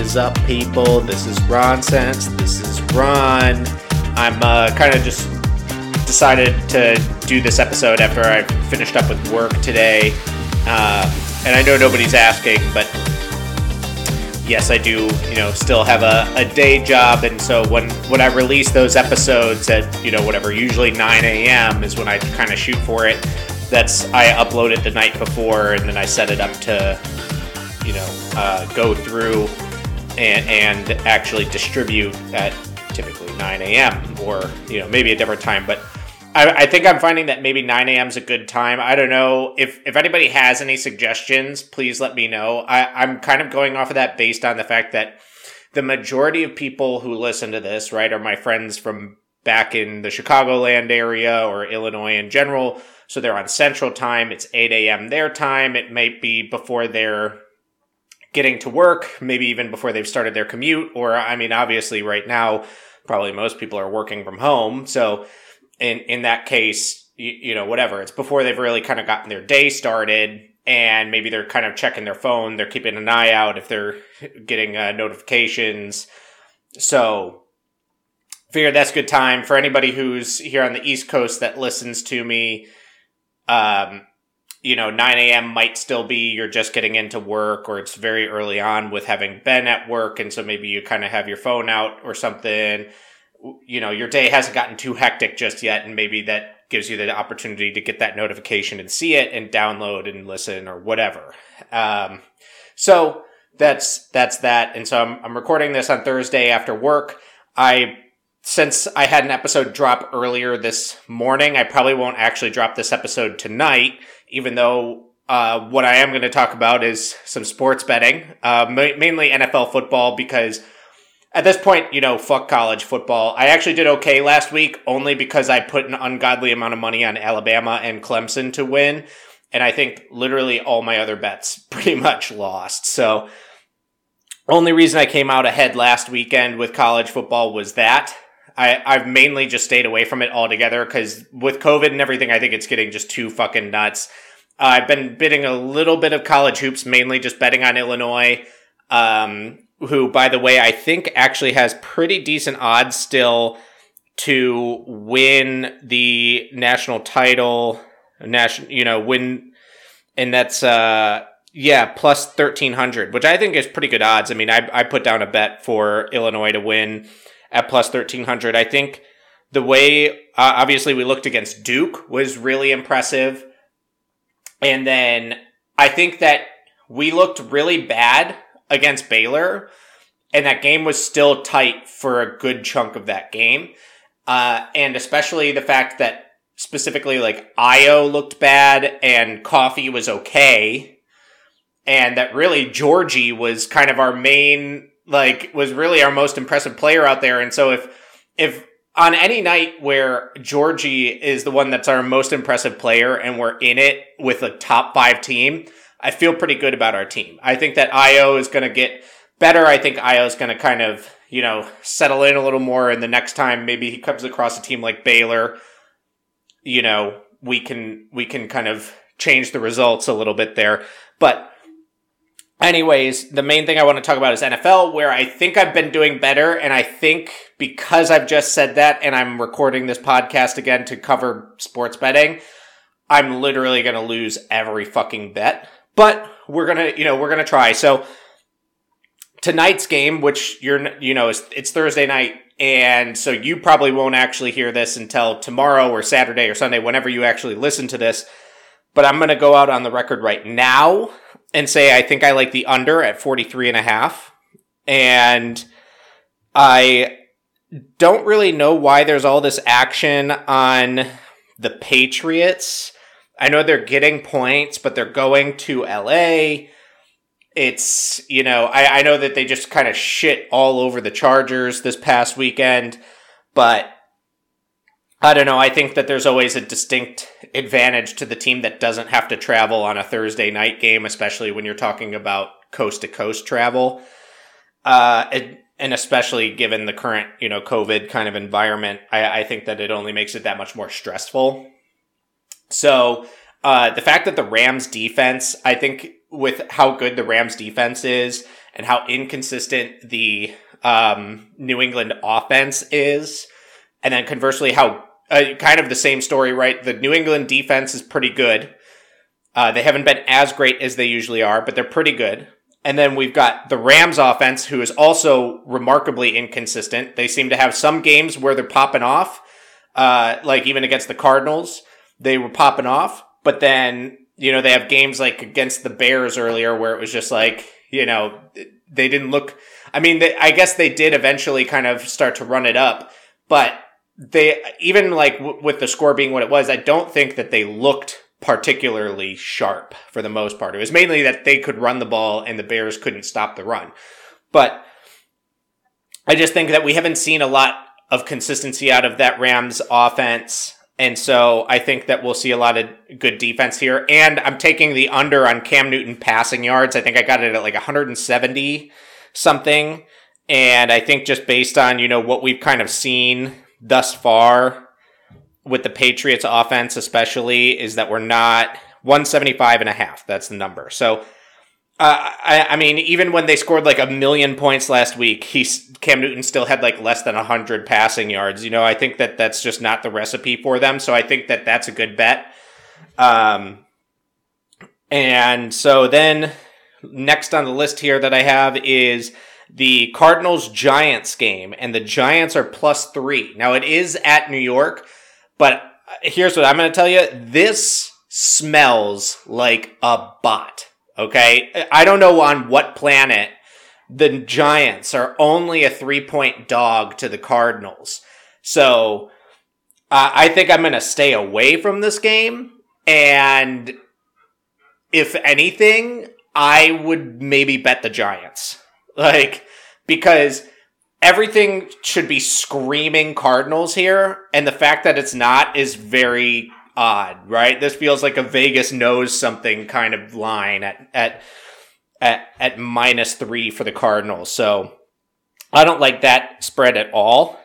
is up, people? This is Ron Sense. This is Ron. I'm uh, kind of just decided to do this episode after I finished up with work today. Uh, and I know nobody's asking, but yes, I do, you know, still have a, a day job. And so when, when I release those episodes at, you know, whatever, usually 9 a.m. is when I kind of shoot for it. That's, I upload it the night before and then I set it up to, you know, uh, go through and, and actually distribute at typically 9 a.m. or, you know, maybe a different time. But I, I think I'm finding that maybe 9 a.m. is a good time. I don't know if if anybody has any suggestions. Please let me know. I, I'm kind of going off of that based on the fact that the majority of people who listen to this, right, are my friends from back in the Chicagoland area or Illinois in general. So they're on Central Time. It's 8 a.m. their time. It might be before they're getting to work, maybe even before they've started their commute. Or, I mean, obviously, right now, probably most people are working from home. So in in that case, you, you know, whatever. It's before they've really kind of gotten their day started, and maybe they're kind of checking their phone. They're keeping an eye out if they're getting uh, notifications. So, figured that's good time for anybody who's here on the East Coast that listens to me. Um, you know, 9 a.m. might still be you're just getting into work or it's very early on with having been at work. And so maybe you kind of have your phone out or something you know, your day hasn't gotten too hectic just yet, and maybe that gives you the opportunity to get that notification and see it and download and listen or whatever. Um, so that's that's that. And so I'm, I'm recording this on Thursday after work. I since I had an episode drop earlier this morning, I probably won't actually drop this episode tonight, even though uh, what I am going to talk about is some sports betting, uh, ma- mainly NFL football, because at this point, you know, fuck college football. I actually did okay last week only because I put an ungodly amount of money on Alabama and Clemson to win. And I think literally all my other bets pretty much lost. So, only reason I came out ahead last weekend with college football was that. I, I've mainly just stayed away from it altogether because with COVID and everything, I think it's getting just too fucking nuts. Uh, I've been bidding a little bit of college hoops, mainly just betting on Illinois. Um, who, by the way, I think actually has pretty decent odds still to win the national title, national, you know, win, and that's, uh, yeah, plus 1300, which I think is pretty good odds. I mean, I, I put down a bet for Illinois to win at plus 1300. I think the way, uh, obviously, we looked against Duke was really impressive. And then I think that we looked really bad against Baylor, and that game was still tight for a good chunk of that game. Uh, and especially the fact that specifically like Ayo looked bad and Kofi was okay, and that really Giorgi was kind of our main like was really our most impressive player out there. And so if if on any night where Giorgi is the one that's our most impressive player and we're in it with a top five team, I feel pretty good about our team. I think that Ayo is going to get better. I think Ayo is going to kind of, you know, settle in a little more. And the next time maybe he comes across a team like Baylor, you know, we can, we can kind of change the results a little bit there. But anyways, the main thing I want to talk about is NFL, where I think I've been doing better. And I think because I've just said that and I'm recording this podcast again to cover sports betting, I'm literally going to lose every fucking bet but we're gonna, you know, we're gonna try. So tonight's game, which you're, you know, it's, it's Thursday night, and so you probably won't actually hear this until tomorrow or Saturday or Sunday, whenever you actually listen to this. But I'm gonna go out on the record right now and say I think I like the under at 43 and a half. And I don't really know why there's all this action on the Patriots. I know they're getting points, but they're going to LA. It's, you know, I, I know that they just kind of shit all over the Chargers this past weekend, but I don't know. I think that there's always a distinct advantage to the team that doesn't have to travel on a Thursday night game, especially when you're talking about coast to coast travel. Uh, and, and, especially given the current, you know, COVID kind of environment, I, I think that it only makes it that much more stressful. So uh, the fact that the Rams defense, I think with how good the Rams defense is and how inconsistent the um, New England offense is, and then conversely how uh, kind of the same story, right? The New England defense is pretty good. Uh, they haven't been as great as they usually are, but they're pretty good. And then we've got the Rams offense, who is also remarkably inconsistent. They seem to have some games where they're popping off, uh, like even against the Cardinals, they were popping off. But then, you know, they have games like against the Bears earlier where it was just like, you know, they didn't look. I mean, they, I guess they did eventually kind of start to run it up, but they, even like w- with the score being what it was, I don't think that they looked particularly sharp for the most part. It was mainly that they could run the ball and the Bears couldn't stop the run. But I just think that we haven't seen a lot of consistency out of that Rams offense. And so I think that we'll see a lot of good defense here. And I'm taking the under on Cam Newton passing yards. I think I got it at like 170 something. And I think just based on, you know, what we've kind of seen thus far, with the Patriots offense, especially, is that we're not 175 and a half. That's the number. So, uh, I, I, mean, even when they scored like a million points last week, he Cam Newton still had like less than 100 passing yards. You know, I think that that's just not the recipe for them. So I think that that's a good bet. Um, and so then next on the list here that I have is the Cardinals Giants game, and the Giants are plus three. Now it is at New York. But here's what I'm going to tell you. This smells like a bot. Okay. I don't know on what planet the Giants are only a three point dog to the Cardinals. So uh, I think I'm going to stay away from this game. And if anything, I would maybe bet the Giants. Like, because everything should be screaming Cardinals here, and the fact that it's not is very odd, right? This feels like a Vegas knows something kind of line at at at, at minus three for the Cardinals. So I don't like that spread at all.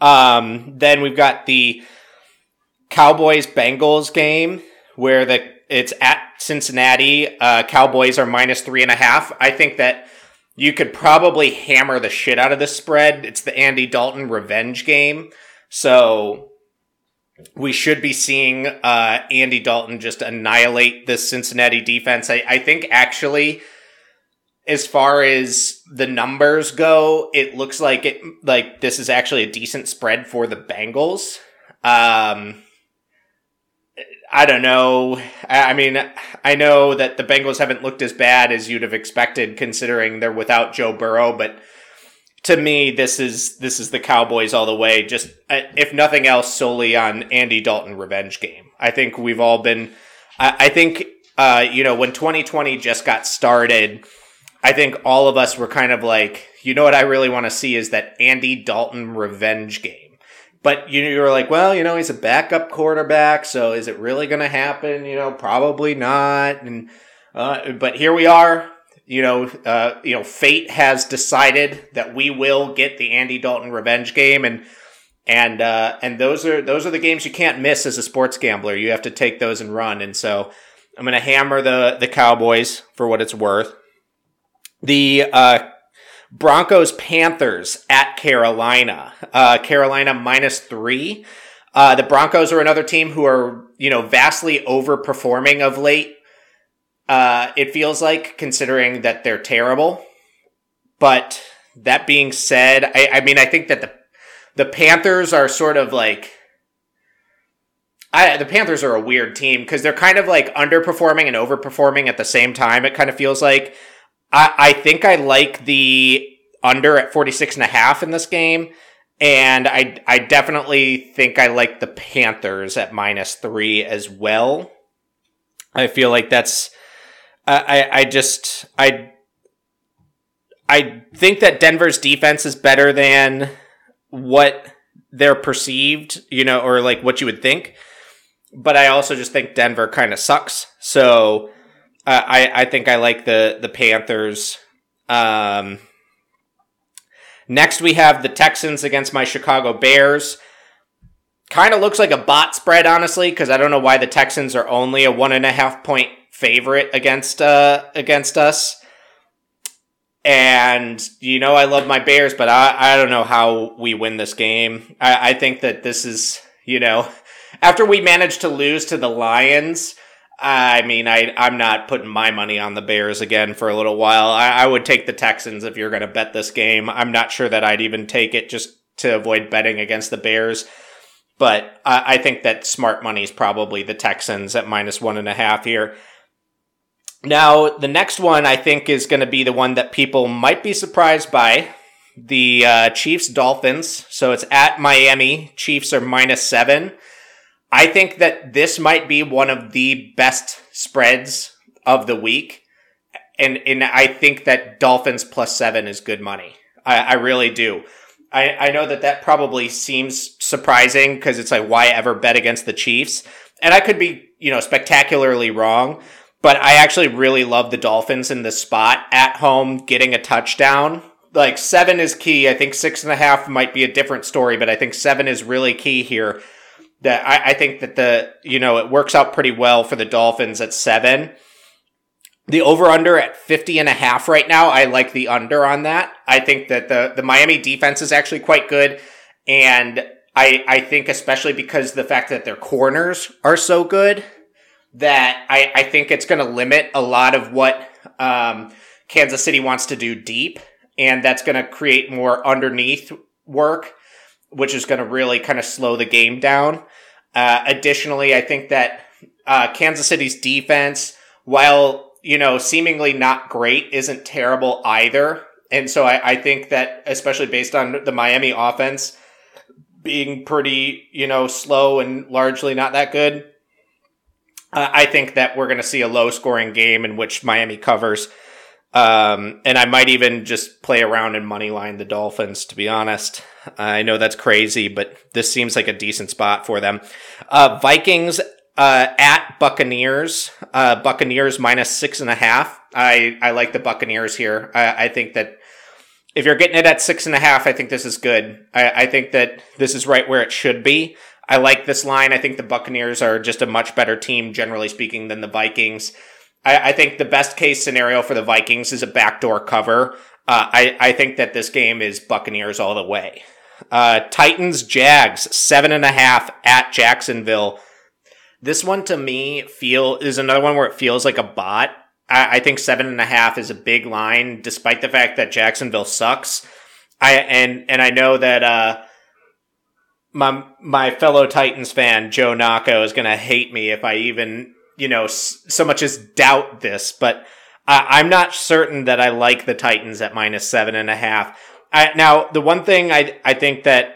Um, then we've got the Cowboys Bengals game where the it's at Cincinnati. Uh, Cowboys are minus three and a half. I think that you could probably hammer the shit out of this spread. It's the Andy Dalton revenge game. So we should be seeing uh, Andy Dalton just annihilate the Cincinnati defense. I, I think actually, as far as the numbers go, it looks like it like this is actually a decent spread for the Bengals. Um, I don't know. I mean, I know that the Bengals haven't looked as bad as you'd have expected, considering they're without Joe Burrow. But to me, this is this is the Cowboys all the way. Just uh, if nothing else, solely on Andy Dalton revenge game. I think we've all been. I, I think uh, you know when 2020 just got started. I think all of us were kind of like, you know what I really want to see is that Andy Dalton revenge game but you you were like, well, you know, he's a backup quarterback, so is it really going to happen? You know, probably not. And uh, but here we are. You know, uh, you know, fate has decided that we will get the Andy Dalton revenge game, and and uh, and those are those are the games you can't miss as a sports gambler. You have to take those and run. And so I'm going to hammer the the Cowboys for what it's worth. The uh, Broncos Panthers at Carolina. Uh, Carolina minus three. Uh, the Broncos are another team who are, you know, vastly overperforming of late. Uh, it feels like, considering that they're terrible. But that being said, I, I mean, I think that the the Panthers are sort of like. I, the Panthers are a weird team because they're kind of like underperforming and overperforming at the same time. It kind of feels like I, I think I like the under at 46 and a half in this game. And I, I definitely think I like the Panthers at minus three as well. I feel like that's, I, I just, I, I think that Denver's defense is better than what they're perceived, you know, or like what you would think. But I also just think Denver kind of sucks. So, I I think I like the the Panthers. Um, next, we have the Texans against my Chicago Bears. Kind of looks like a bot spread, honestly, because I don't know why the Texans are only a one and a half point favorite against uh against us. And you know I love my Bears, but I, I don't know how we win this game. I, I think that this is, you know, after we managed to lose to the Lions, I mean, I I'm not putting my money on the Bears again for a little while. I, I would take the Texans if you're going to bet this game. I'm not sure that I'd even take it just to avoid betting against the Bears. But I, I think that smart money is probably the Texans at minus one and a half here. Now, the next one I think is going to be the one that people might be surprised by. The uh, Chiefs Dolphins. So it's at Miami. Chiefs are minus seven. I think that this might be one of the best spreads of the week. And, and I think that Dolphins plus seven is good money. I, I really do. I, I know that that probably seems surprising because it's like, why ever bet against the Chiefs? And I could be, you know, spectacularly wrong. But I actually really love the Dolphins in this spot at home, getting a touchdown. Like seven is key. I think six and a half might be a different story, but I think seven is really key here. That I, I think that the you know it works out pretty well for the Dolphins at seven. The over under at 50 and a half right now. I like the under on that. I think that the, the Miami defense is actually quite good. And I, I think especially because the fact that their corners are so good, that I, I think it's going to limit a lot of what um, Kansas City wants to do deep, and that's going to create more underneath work, which is going to really kind of slow the game down. Uh, additionally, I think that uh, Kansas City's defense, while you know seemingly not great, isn't terrible either. And so I, I think that, especially based on the Miami offense being pretty, you know, slow and largely not that good, uh, I think that we're going to see a low scoring game in which Miami covers. Um, and I might even just play around and money line the Dolphins, to be honest. I know that's crazy, but this seems like a decent spot for them. Uh, Vikings, uh, at Buccaneers, uh, Buccaneers minus six and a half. I, I like the Buccaneers here. I, I think that if you're getting it at six and a half, I think this is good. I, I think that this is right where it should be. I like this line. I think the Buccaneers are just a much better team, generally speaking, than the Vikings. I, I think the best case scenario for the Vikings is a backdoor cover. Uh, I, I think that this game is Buccaneers all the way. Uh, Titans, Jags, seven and a half at Jacksonville. This one to me feel is another one where it feels like a bot. I, I think seven and a half is a big line, despite the fact that Jacksonville sucks. I and and I know that uh, my my fellow Titans fan Joe Nako is going to hate me if I even you know so much as doubt this, but I, am not certain that I like the Titans at minus seven and a half. I, now, the one thing I I think that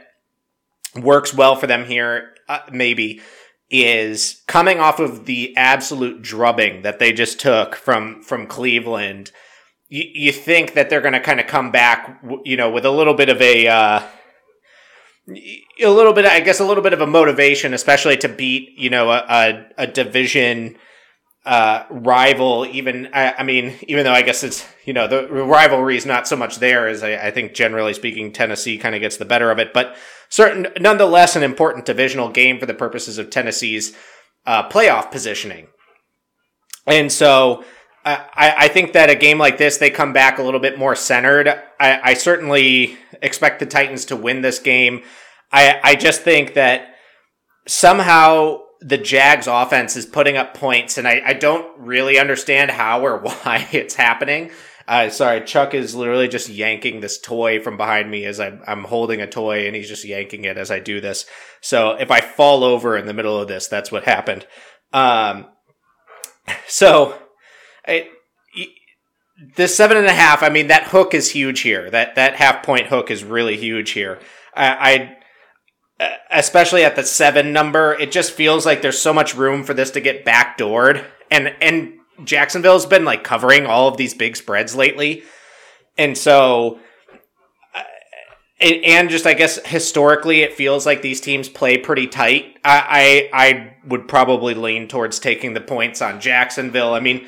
works well for them here, uh, maybe, is coming off of the absolute drubbing that they just took from from Cleveland. You, you think that they're going to kind of come back, you know, with a little bit of a. Uh, a little bit, I guess, a little bit of a motivation, especially to beat, you know, a, a, a division uh, rival. Even, I, I, mean, even though I guess it's, you know, the rivalry is not so much there as I, I think, generally speaking, Tennessee kind of gets the better of it. But certain, nonetheless, an important divisional game for the purposes of Tennessee's uh, playoff positioning. And so, I, I think that a game like this, they come back a little bit more centered. I, I certainly expect the Titans to win this game. I, I just think that somehow the Jags offense is putting up points, and I, I don't really understand how or why it's happening. Uh, sorry, Chuck is literally just yanking this toy from behind me as I'm, I'm holding a toy, and he's just yanking it as I do this. So if I fall over in the middle of this, that's what happened. Um, so it, the seven and a half. I mean, that hook is huge here. That that half point hook is really huge here. I, I uh, especially at the seven number, it just feels like there's so much room for this to get backdoored. And and Jacksonville's been like covering all of these big spreads lately, and so. Uh, and just, I guess, historically, it feels like these teams play pretty tight. I, I, I would probably lean towards taking the points on Jacksonville. I mean,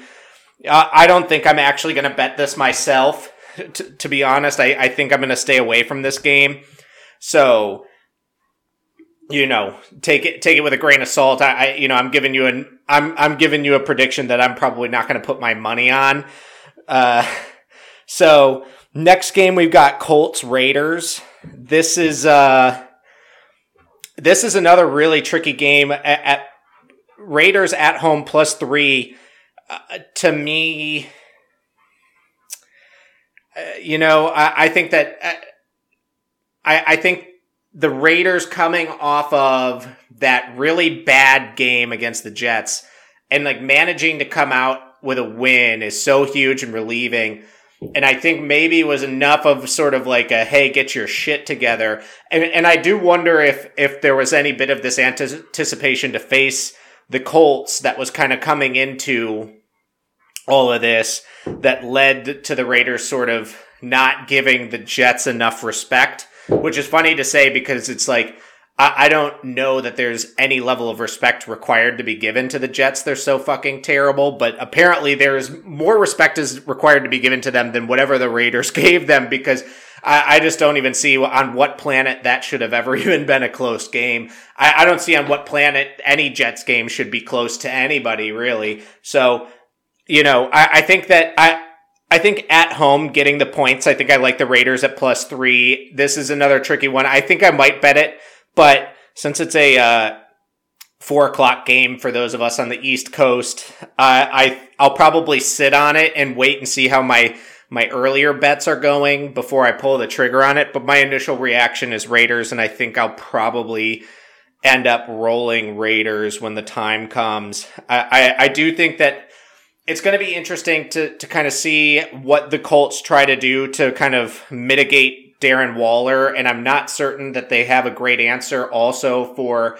uh, I don't think I'm actually going to bet this myself. T- to be honest, I, I think I'm going to stay away from this game. So you know, take it take it with a grain of salt. I, I you know, I'm giving you an I'm I'm giving you a prediction that I'm probably not going to put my money on. Uh, so next game we've got Colts Raiders. This is uh, this is another really tricky game at, at Raiders at home plus three. Uh, to me, uh, you know, I, I think that uh, I, I think the Raiders coming off of that really bad game against the Jets and like managing to come out with a win is so huge and relieving. And I think maybe was enough of sort of like a, hey, get your shit together. And, and I do wonder if, if there was any bit of this anticipation to face the Colts that was kind of coming into all of this that led to the Raiders sort of not giving the Jets enough respect, which is funny to say because it's like, I, don't know that there's any level of respect required to be given to the Jets. They're so fucking terrible, but apparently there's more respect is required to be given to them than whatever the Raiders gave them because I, I just don't even see on what planet that should have ever even been a close game. I, I don't see on what planet any Jets game should be close to anybody really. So, you know, I, I think that I, I think at home getting the points, I think I like the Raiders at plus three. This is another tricky one. I think I might bet it but since it's a uh, four o'clock game for those of us on the East Coast, uh, I I'll probably sit on it and wait and see how my my earlier bets are going before I pull the trigger on it. But my initial reaction is Raiders, and I think I'll probably end up rolling Raiders when the time comes. I, I, I do think that it's going to be interesting to, to kind of see what the Colts try to do to kind of mitigate Darren Waller, and I'm not certain that they have a great answer also for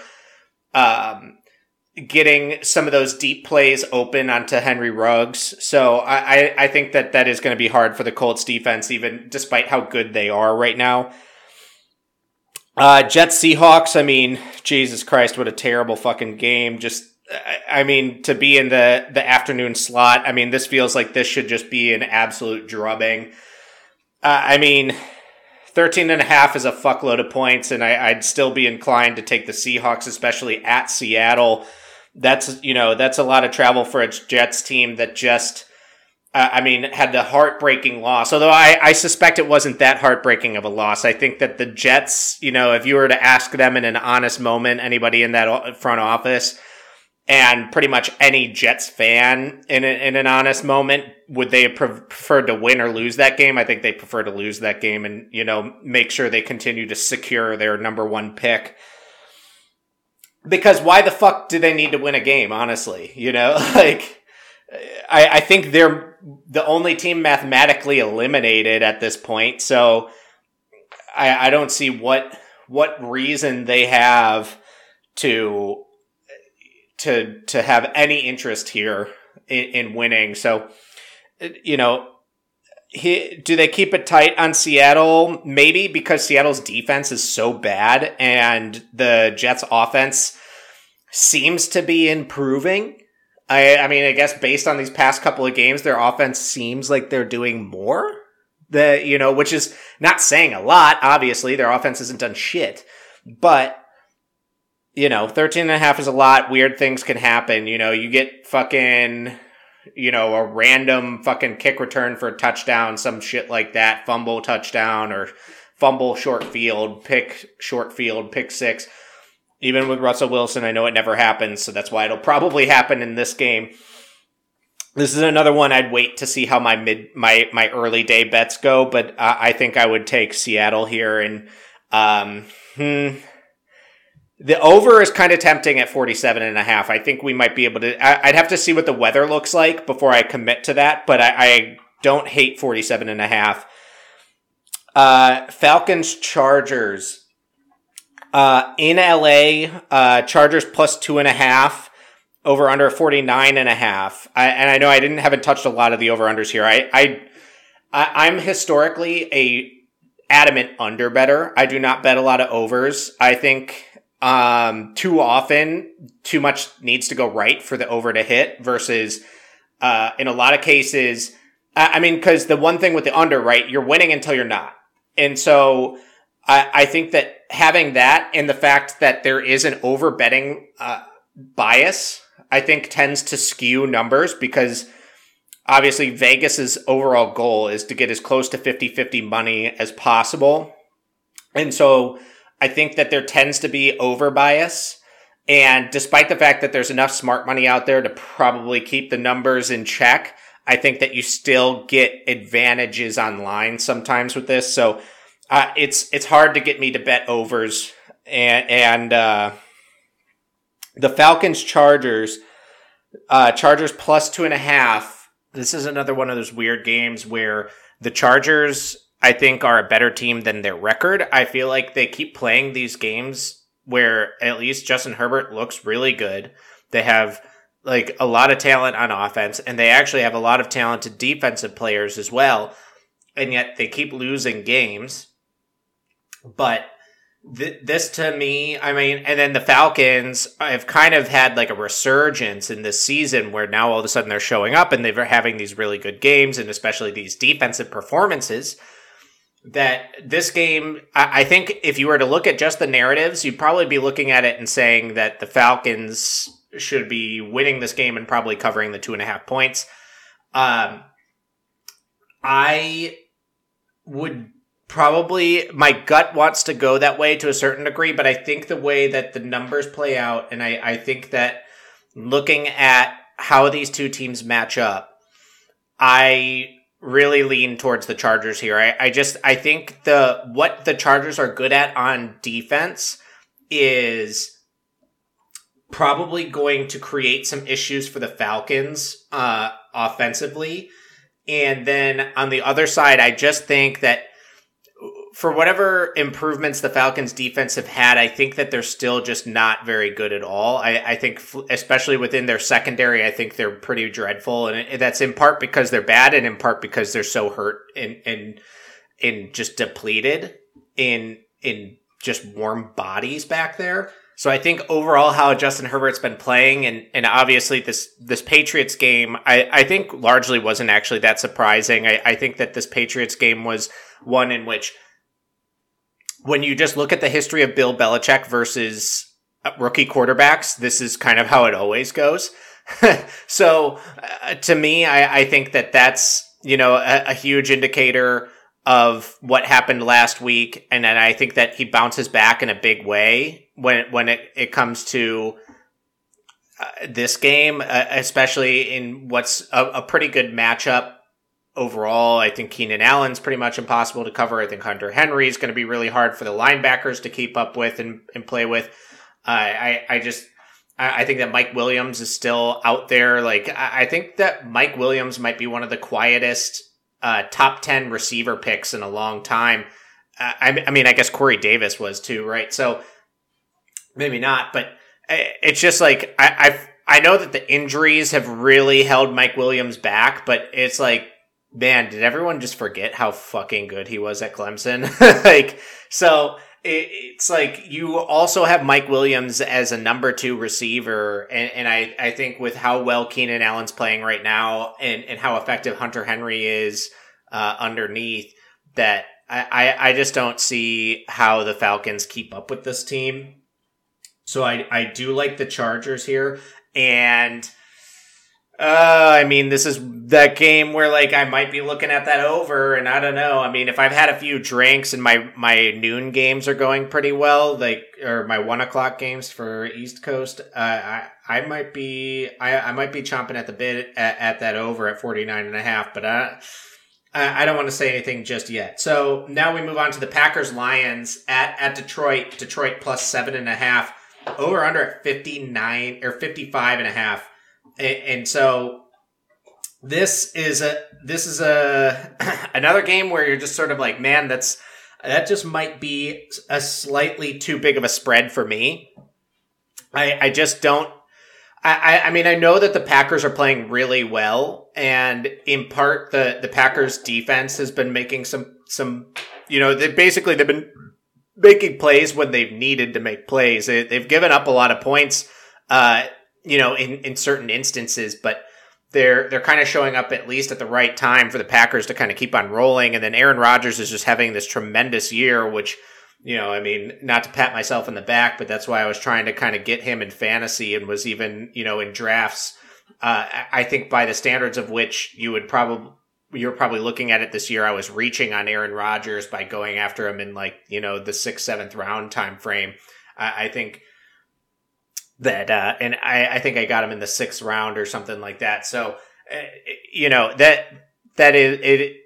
um, getting some of those deep plays open onto Henry Ruggs. So I, I, I think that that is going to be hard for the Colts defense, even despite how good they are right now. Uh, Jets Seahawks. I mean, Jesus Christ, what a terrible fucking game. Just, I mean, to be in the the afternoon slot. I mean, this feels like this should just be an absolute drubbing. Uh, I mean, 13 and a half is a fuckload of points, and I, would still be inclined to take the Seahawks, especially at Seattle. That's, you know, that's a lot of travel for a Jets team that just, uh, I mean, had the heartbreaking loss. Although I, I suspect it wasn't that heartbreaking of a loss. I think that the Jets, you know, if you were to ask them in an honest moment, anybody in that front office, and pretty much any Jets fan in, a, in an honest moment, would they have preferred to win or lose that game? I think they prefer to lose that game and, you know, make sure they continue to secure their number one pick. Because why the fuck do they need to win a game, honestly? You know, like, I, I think they're the only team mathematically eliminated at this point. So I, I don't see what, what reason they have to to to have any interest here in, in winning. So, you know, he, do they keep it tight on Seattle? Maybe because Seattle's defense is so bad and the Jets' offense seems to be improving. I, I mean, I guess based on these past couple of games, their offense seems like they're doing more. The you know, which is not saying a lot. Obviously, their offense hasn't done shit, but you know, 13 and a half is a lot. Weird things can happen. You know, you get fucking, you know, a random fucking kick return for a touchdown, some shit like that, fumble touchdown or fumble short field, pick short field, pick six. Even with Russell Wilson, I know it never happens, so that's why it'll probably happen in this game. This is another one I'd wait to see how my mid my my early day bets go, but uh, I think I would take Seattle here and um, hmm, the over is kind of tempting at 47 and a half. I think we might be able to, I, would have to see what the weather looks like before I commit to that, but I, I don't hate 47 and a half. Uh, Falcons Chargers. Uh, in LA, uh, Chargers plus two and a half, over under 49 and a half. I, and I know I didn't, haven't touched a lot of the over unders here. I, I, I, I'm historically a adamant under better. I do not bet a lot of overs. I think um, too often, too much needs to go right for the over to hit versus, uh, in a lot of cases, I, I mean, cause the one thing with the under, right, you're winning until you're not. And so, I, I think that having that and the fact that there is an over betting uh, bias, I think tends to skew numbers because obviously Vegas's overall goal is to get as close to 50-50 money as possible. And so I think that there tends to be over bias. And despite the fact that there's enough smart money out there to probably keep the numbers in check, I think that you still get advantages online sometimes with this. So uh, it's it's hard to get me to bet overs and and uh, the Falcons Chargers uh, Chargers plus two and a half. This is another one of those weird games where the Chargers I think are a better team than their record. I feel like they keep playing these games where at least Justin Herbert looks really good. They have like a lot of talent on offense and they actually have a lot of talented defensive players as well. And yet they keep losing games. But th- this to me, I mean, and then the Falcons have kind of had like a resurgence in this season where now all of a sudden they're showing up and they're having these really good games and especially these defensive performances that this game, I, think if you were to look at just the narratives, you'd probably be looking at it and saying that the Falcons should be winning this game and probably covering the two and a half points. Um, I would probably, my gut wants to go that way to a certain degree, but I think the way that the numbers play out, and I, I think that looking at how these two teams match up, I really lean towards the Chargers here. I, I just I think the what the Chargers are good at on defense is probably going to create some issues for the Falcons uh, offensively. And then on the other side, I just think that for whatever improvements the Falcons defense have had, I think that they're still just not very good at all. I, I think, especially within their secondary, I think they're pretty dreadful. And that's in part because they're bad and in part because they're so hurt and, and, and just depleted in, in just warm bodies back there. So I think overall how Justin Herbert's been playing and, and obviously this, this Patriots game, I, I think largely wasn't actually that surprising. I, I think that this Patriots game was one in which when you just look at the history of Bill Belichick versus uh, rookie quarterbacks, this is kind of how it always goes. so uh, to me, I, I, think that that's, you know, a, a, huge indicator of what happened last week. And then I think that he bounces back in a big way when, when it, it comes to uh, this game, uh, especially in what's a, a pretty good matchup overall, I think Keenan Allen's pretty much impossible to cover. I think Hunter Henry is going to be really hard for the linebackers to keep up with and, and play with. Uh, I, I just, I, I think that Mike Williams is still out there. Like, I, I think that Mike Williams might be one of the quietest uh, top 10 receiver picks in a long time. Uh, I, I mean, I guess Corey Davis was too, right? So maybe not, but uh, it's just like, I, I've, I know that the injuries have really held Mike Williams back, but it's like man, did everyone just forget how fucking good he was at Clemson? like, so it, it's like you also have Mike Williams as a number two receiver, and, and I, I think with how well Keenan Allen's playing right now, and, and how effective Hunter Henry is uh, underneath, that I, I, I just don't see how the Falcons keep up with this team. So I, I do like the Chargers here, and uh, I mean, this is that game where like I might be looking at that over, and I don't know. I mean, if I've had a few drinks and my my noon games are going pretty well, like or my one o'clock games for East Coast, uh, I I might be I I might be chomping at the bit at, at that over at 49 and a half, but I. I don't want to say anything just yet. So now we move on to the Packers Lions at, at Detroit. Detroit plus seven and a half. Over under at 59 or 55 and a half and so this is a this is a another game where you're just sort of like, man, that's that just might be a slightly too big of a spread for me. I I just don't. I, I mean, I know that the Packers are playing really well, and in part, the the Packers defense has been making some some. You know, they basically they've been making plays when they've needed to make plays. They, have given up a lot of points. Uh, you know, in, in certain instances, but they're they're kind of showing up at least at the right time for the Packers to kind of keep on rolling. And then Aaron Rodgers is just having this tremendous year, which you know, I mean, not to pat myself in the back, but that's why I was trying to kind of get him in fantasy and was even, you know, in drafts. Uh, I think by the standards of which you would probably you're probably looking at it this year. I was reaching on Aaron Rodgers by going after him in like you know the sixth, seventh round time frame. I, I think that, uh, and I, I think I got him in the sixth round or something like that. So, uh, you know that that is it.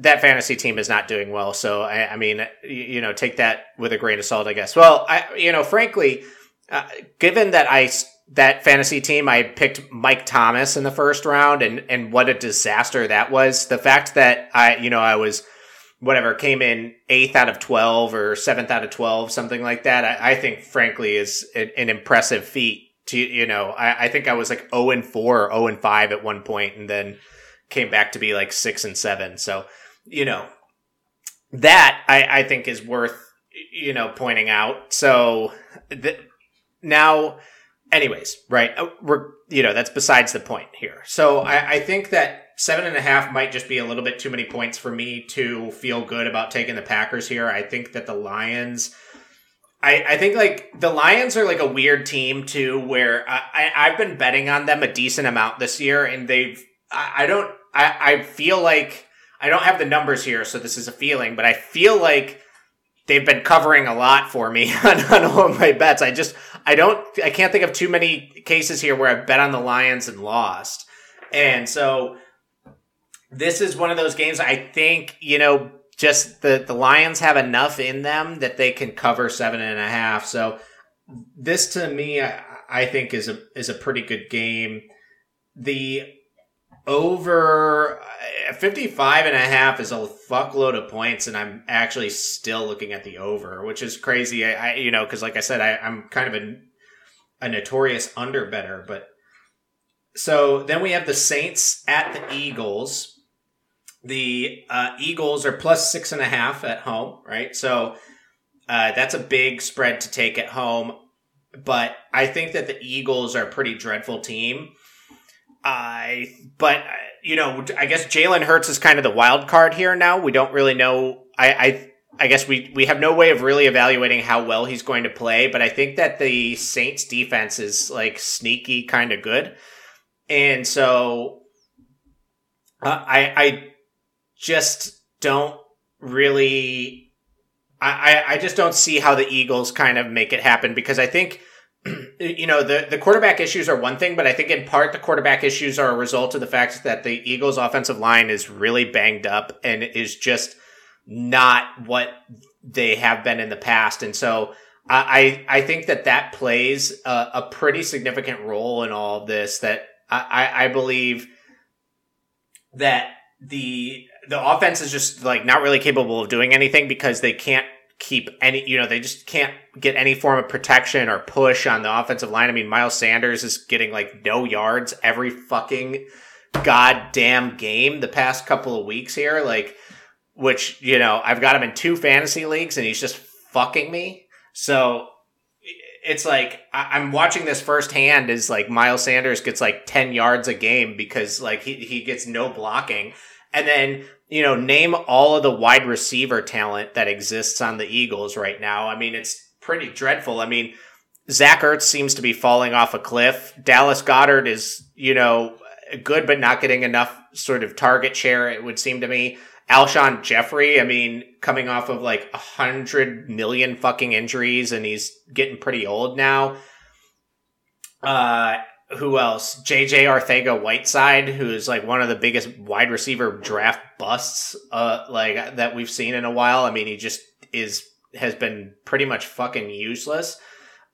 That fantasy team is not doing well. So I, I mean, you know, take that with a grain of salt, I guess. Well, I, you know, frankly, uh, given that I that fantasy team, I picked Mike Thomas in the first round, and and what a disaster that was. The fact that I, you know, I was whatever came in eighth out of twelve or seventh out of twelve, something like that. I, I think, frankly, is an, an, impressive feat. To you know, I, I think I was like 0 and four, or zero oh and five at one point, and then came back to be like six and seven. So you know, that I, I think is worth you know pointing out. So th- now anyways, right? Uh, we're, you know, that's besides the point here. So I, I, think that seven and a half might just be a little bit too many points for me to feel good about taking the Packers here. I think that the Lions. I, I think like the Lions are like a weird team too, where I, I, have been betting on them a decent amount this year, and they've I, I don't I, I feel like I don't have the numbers here, so this is a feeling, but I feel like they've been covering a lot for me on, on all of my bets. I just I don't I can't think of too many cases here where I've bet on the Lions and lost. And so this is one of those games I think, you know, just the, the Lions have enough in them that they can cover seven and a half. So this to me I, I think is a is a pretty good game. The over uh, 55 and a half is a fuckload of points and i'm actually still looking at the over which is crazy i, I you know because like i said I, i'm kind of a, a notorious under better but so then we have the saints at the eagles the uh, eagles are plus six and a half at home right so uh, that's a big spread to take at home but i think that the eagles are a pretty dreadful team I, but you know, I guess Jalen Hurts is kind of the wild card here. Now we don't really know. I, I, I guess we we have no way of really evaluating how well he's going to play. But I think that the Saints defense is like sneaky, kind of good, and so uh, I, I just don't really. I, I just don't see how the Eagles kind of make it happen because I think you know, the, the quarterback issues are one thing, but I think in part the quarterback issues are a result of the fact that the Eagles' offensive line is really banged up and is just not what they have been in the past. And so I, I think that that plays a, a pretty significant role in all of this. That I, I believe that the the offense is just like not really capable of doing anything because they can't keep any, you know, they just can't get any form of protection or push on the offensive line. I mean, Miles Sanders is getting like no yards every fucking goddamn game the past couple of weeks here. Like, which, you know, I've got him in two fantasy leagues and he's just fucking me. So it's like I- am watching this firsthand as like Miles Sanders gets like 10 yards a game because like he, he gets no blocking. And then you know, name all of the wide receiver talent that exists on the Eagles right now. I mean, it's pretty dreadful. I mean, Zach Ertz seems to be falling off a cliff. Dallas Goedert is, you know, good, but not getting enough sort of target share, it would seem to me. Alshon Jeffery, I mean, coming off of like a hundred million fucking injuries and he's getting pretty old now. Uh, who else? JJ Arcega Whiteside, who is like one of the biggest wide receiver draft busts uh like that we've seen in a while. I mean, he just is has been pretty much fucking useless.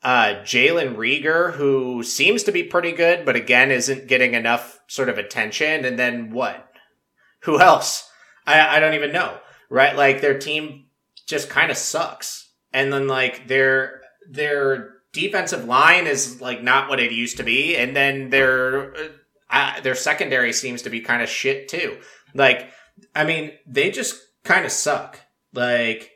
Uh Jalen Reagor, who seems to be pretty good, but again isn't getting enough sort of attention. And then what? Who else? I, I don't even know. Right? Like their team just kind of sucks. And then like their their defensive line is like not what it used to be, and then their uh, their secondary seems to be kind of shit too. Like, I mean, they just kind of suck. Like,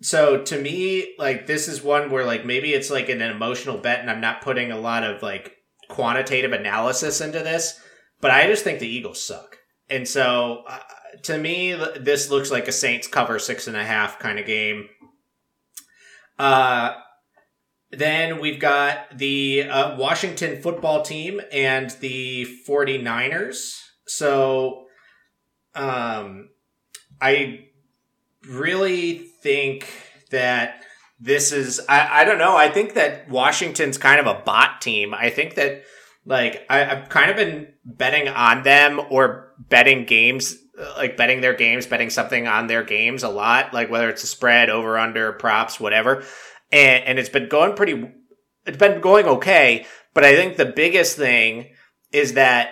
so to me, like this is one where like maybe it's like an emotional bet, and I'm not putting a lot of like quantitative analysis into this, but I just think the Eagles suck, and so. Uh, to me, this looks like a Saints cover six and a half kind of game. Uh, then we've got the uh, Washington football team and the 49ers. So, um, I really think that this is, I, I don't know. I think that Washington's kind of a bot team. I think that, like, I, I've kind of been betting on them or betting games like betting their games, betting something on their games a lot, like whether it's a spread, over, under, props, whatever. And, and it's been going pretty, it's been going okay. But I think the biggest thing is that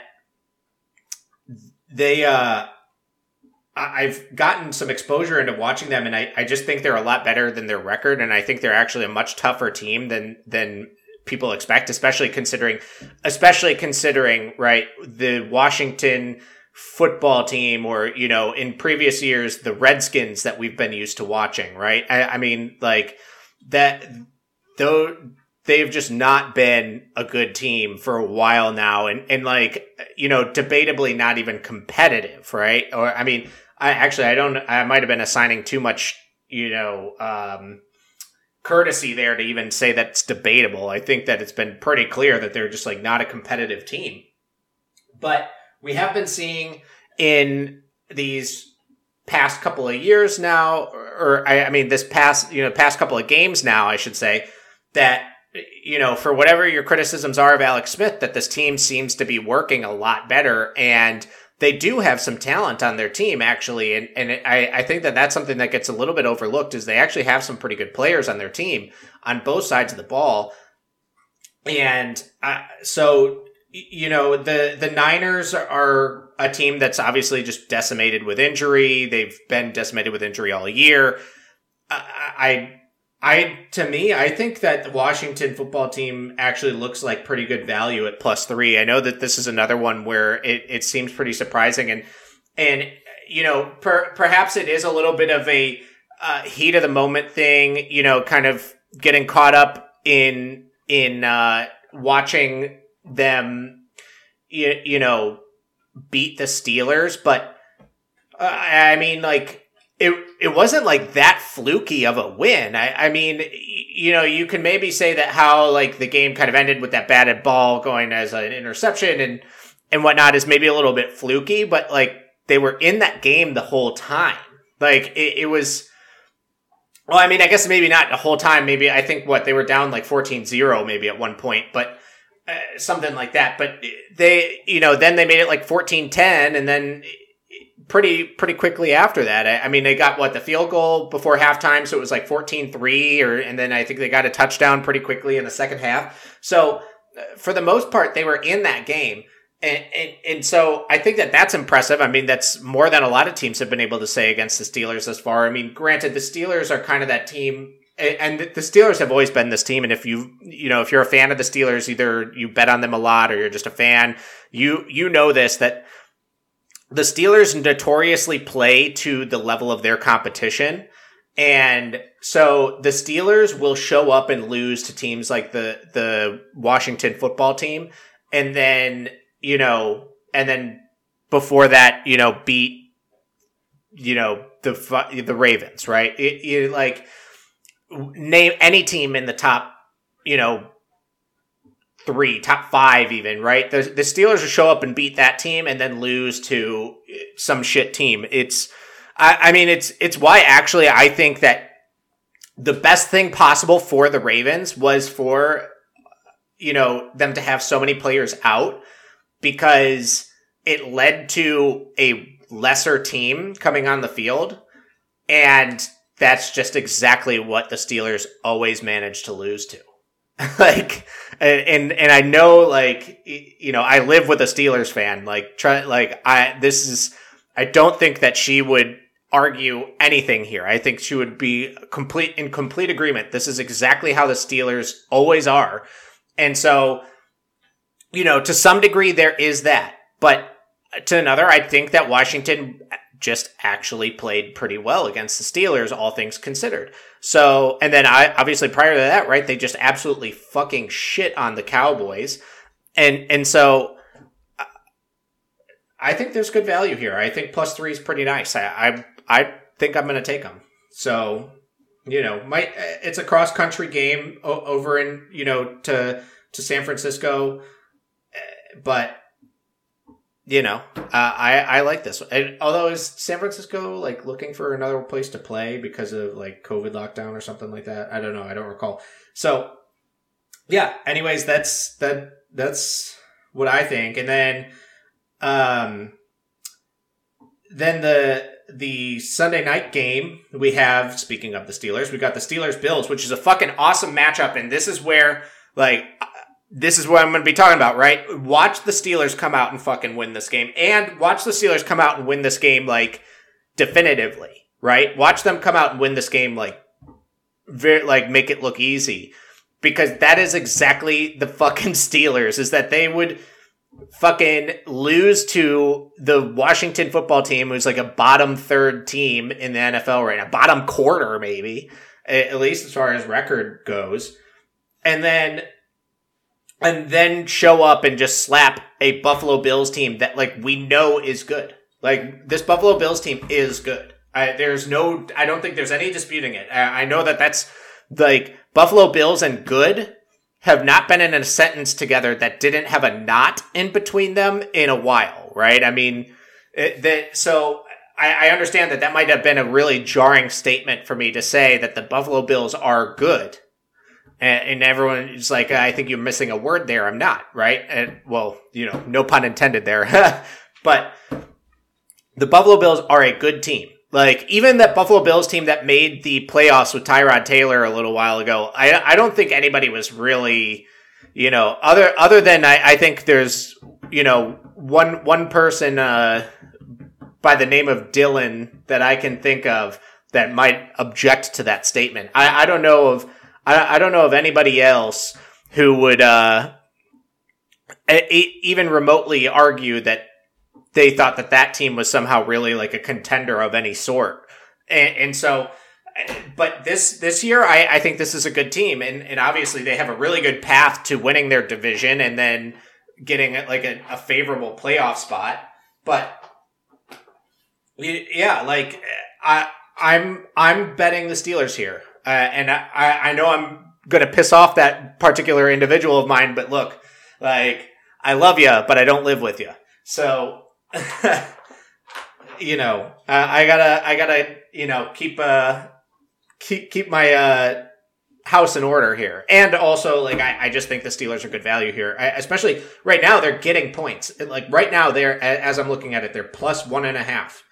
they, uh, I've gotten some exposure into watching them, and I, I just think they're a lot better than their record, and I think they're actually a much tougher team than than people expect, especially considering, especially considering right the Washington football team or you know in previous years the redskins that we've been used to watching right i, I mean like that though they've just not been a good team for a while now and and like you know debatably not even competitive right? Or i mean i actually i don't i might have been assigning too much you know um courtesy there to even say that's debatable. I think that it's been pretty clear that they're just like not a competitive team. But we have been seeing in these past couple of years now, or, I, I mean, this past, you know, past couple of games now, I should say, that you know, for whatever your criticisms are of Alex Smith, that this team seems to be working a lot better, and they do have some talent on their team actually, and and I I think that that's something that gets a little bit overlooked is they actually have some pretty good players on their team on both sides of the ball, and uh, so you know the the Niners are a team that's obviously just decimated with injury. They've been decimated with injury all year. I, I, to me, I think that the Washington football team actually looks like pretty good value at plus three. I know that this is another one where it, it seems pretty surprising, and and you know per, perhaps it is a little bit of a uh, heat of the moment thing. You know, kind of getting caught up in in uh, watching them, you, you know, beat the Steelers, but uh, I mean, like it it wasn't like that fluky of a win. I, I mean, you know, you can maybe say that how like the game kind of ended with that batted ball going as an interception and and whatnot is maybe a little bit fluky, but like they were in that game the whole time. Like it, it was. Well, I mean, I guess maybe not the whole time. Maybe I think what they were down like 14-0 maybe at one point, but uh, something like that. But they, you know, then they made it like 14-10 and then pretty pretty quickly after that. I, I, mean, they got what the field goal before halftime, so it was like 14-3 or and then I think they got a touchdown pretty quickly in the second half. So uh, for the most part, they were in that game. And, and, and so I think that that's impressive. I mean, that's more than a lot of teams have been able to say against the Steelers thus far. I mean, granted, the Steelers are kind of that team and the Steelers have always been this team. And if you, you know, if you're a fan of the Steelers, either you bet on them a lot or you're just a fan, you, you know this, that the Steelers notoriously play to the level of their competition. And so the Steelers will show up and lose to teams like the, the Washington football team. And then, you know, and then before that, you know, beat, you know, the, the Ravens, right? It, it like, name any team in the top, you know, three, top five, even right. The the Steelers will show up and beat that team, and then lose to some shit team. It's, I, I mean, it's it's why actually I think that the best thing possible for the Ravens was for you know them to have so many players out because it led to a lesser team coming on the field and that's just exactly what the Steelers always manage to lose to. like, and, and I know, like, you know, I live with a Steelers fan. Like, try, like, I, this is, I don't think that she would argue anything here. I think she would be complete, in complete agreement. This is exactly how the Steelers always are. And so, you know, to some degree, there is that. But to another, I think that Washington just actually played pretty well against the Steelers, all things considered. So, and then I obviously prior to that, right, they just absolutely fucking shit on the Cowboys. And, and so I think there's good value here. I think plus three is pretty nice. I, I, I think I'm going to take them. So you know, might it's a cross country game over in you know to to San Francisco, but you know, uh, I I like this. And although is San Francisco like looking for another place to play because of like COVID lockdown or something like that? I don't know. I don't recall. So yeah. Anyways, that's that that's what I think. And then um then the the Sunday night game we have speaking of the Steelers, we got the Steelers Bills, which is a fucking awesome matchup and this is where like this is what I'm going to be talking about, right? Watch the Steelers come out and fucking win this game and watch the Steelers come out and win this game like definitively, right? Watch them come out and win this game like very like make it look easy because that is exactly the fucking Steelers is that they would fucking lose to the Washington football team who's like a bottom third team in the NFL right now, bottom quarter maybe, at least as far as record goes. And then and then show up and just slap a Buffalo Bills team that like we know is good. Like this Buffalo Bills team is good. I, there's no, I don't think there's any disputing it. I, I know that that's like Buffalo Bills and good have not been in a sentence together that didn't have a not in between them in a while, right? I mean, it, that so I, I understand that that might have been a really jarring statement for me to say that the Buffalo Bills are good and, and everyone is like, I think you're missing a word there. I'm not, right? And well, you know, no pun intended there. but the Buffalo Bills are a good team. Like even that Buffalo Bills team that made the playoffs with Tyrod Taylor a little while ago, I I don't think anybody was really, you know, other other than I, I think there's you know one one person uh, by the name of Dylan that I can think of that might object to that statement. I, I don't know of I, I don't know of anybody else who would uh, even remotely argue that they thought that that team was somehow really like a contender of any sort. And, and so, but this this year, I, I think this is a good team, and and obviously they have a really good path to winning their division and then getting like a, a favorable playoff spot. But yeah, like I I'm I'm betting the Steelers here. Uh, and I, I know I'm going to piss off that particular individual of mine, but look, like, I love you, but I don't live with you. So, you know, uh, I gotta, I gotta, you know, keep, uh, keep, keep my, uh, house in order here. And also, like, I, I just think the Steelers are good value here, I, especially right now. They're getting points. Like right now, they're as I'm looking at it, they're plus one and a half.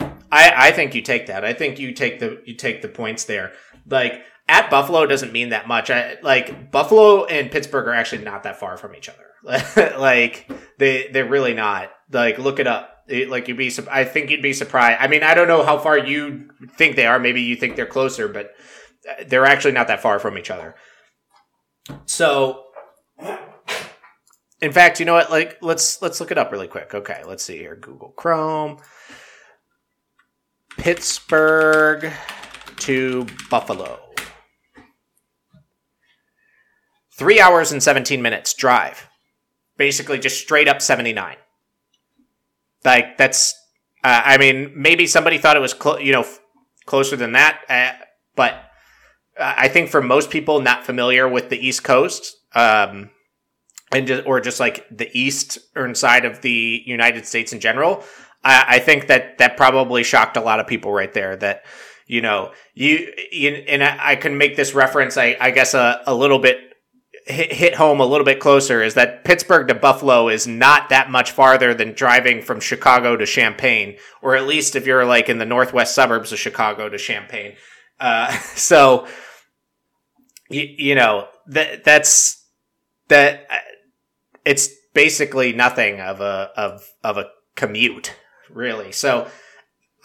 I, I think you take that. I think you take the you take the points there. Like at Buffalo doesn't mean that much. I, like Buffalo and Pittsburgh are actually not that far from each other. like they they're really not. Like look it up. It, like you'd be, I think you'd be surprised. I mean, I don't know how far you think they are. Maybe you think they're closer, but uh, they're actually not that far from each other. So, in fact, you know what? Like, let's let's look it up really quick. Okay, let's see here. Google Chrome. Pittsburgh to Buffalo. Three hours and 17 minutes drive. Basically, just straight up 79. Like, that's, uh, I mean, maybe somebody thought it was, clo- you know, f- closer than that, uh, but uh, I think for most people not familiar with the East Coast, um, and just, or just like the eastern side of the United States in general, I, I think that that probably shocked a lot of people right there. That you know you, you and I, I can make this reference. I, I guess a, a little bit hit, hit home a little bit closer is that Pittsburgh to Buffalo is not that much farther than driving from Chicago to Champaign, or at least if you're like in the northwest suburbs of Chicago to Champaign. Uh, so you, you know that that's that it's basically nothing of a of of a commute really. So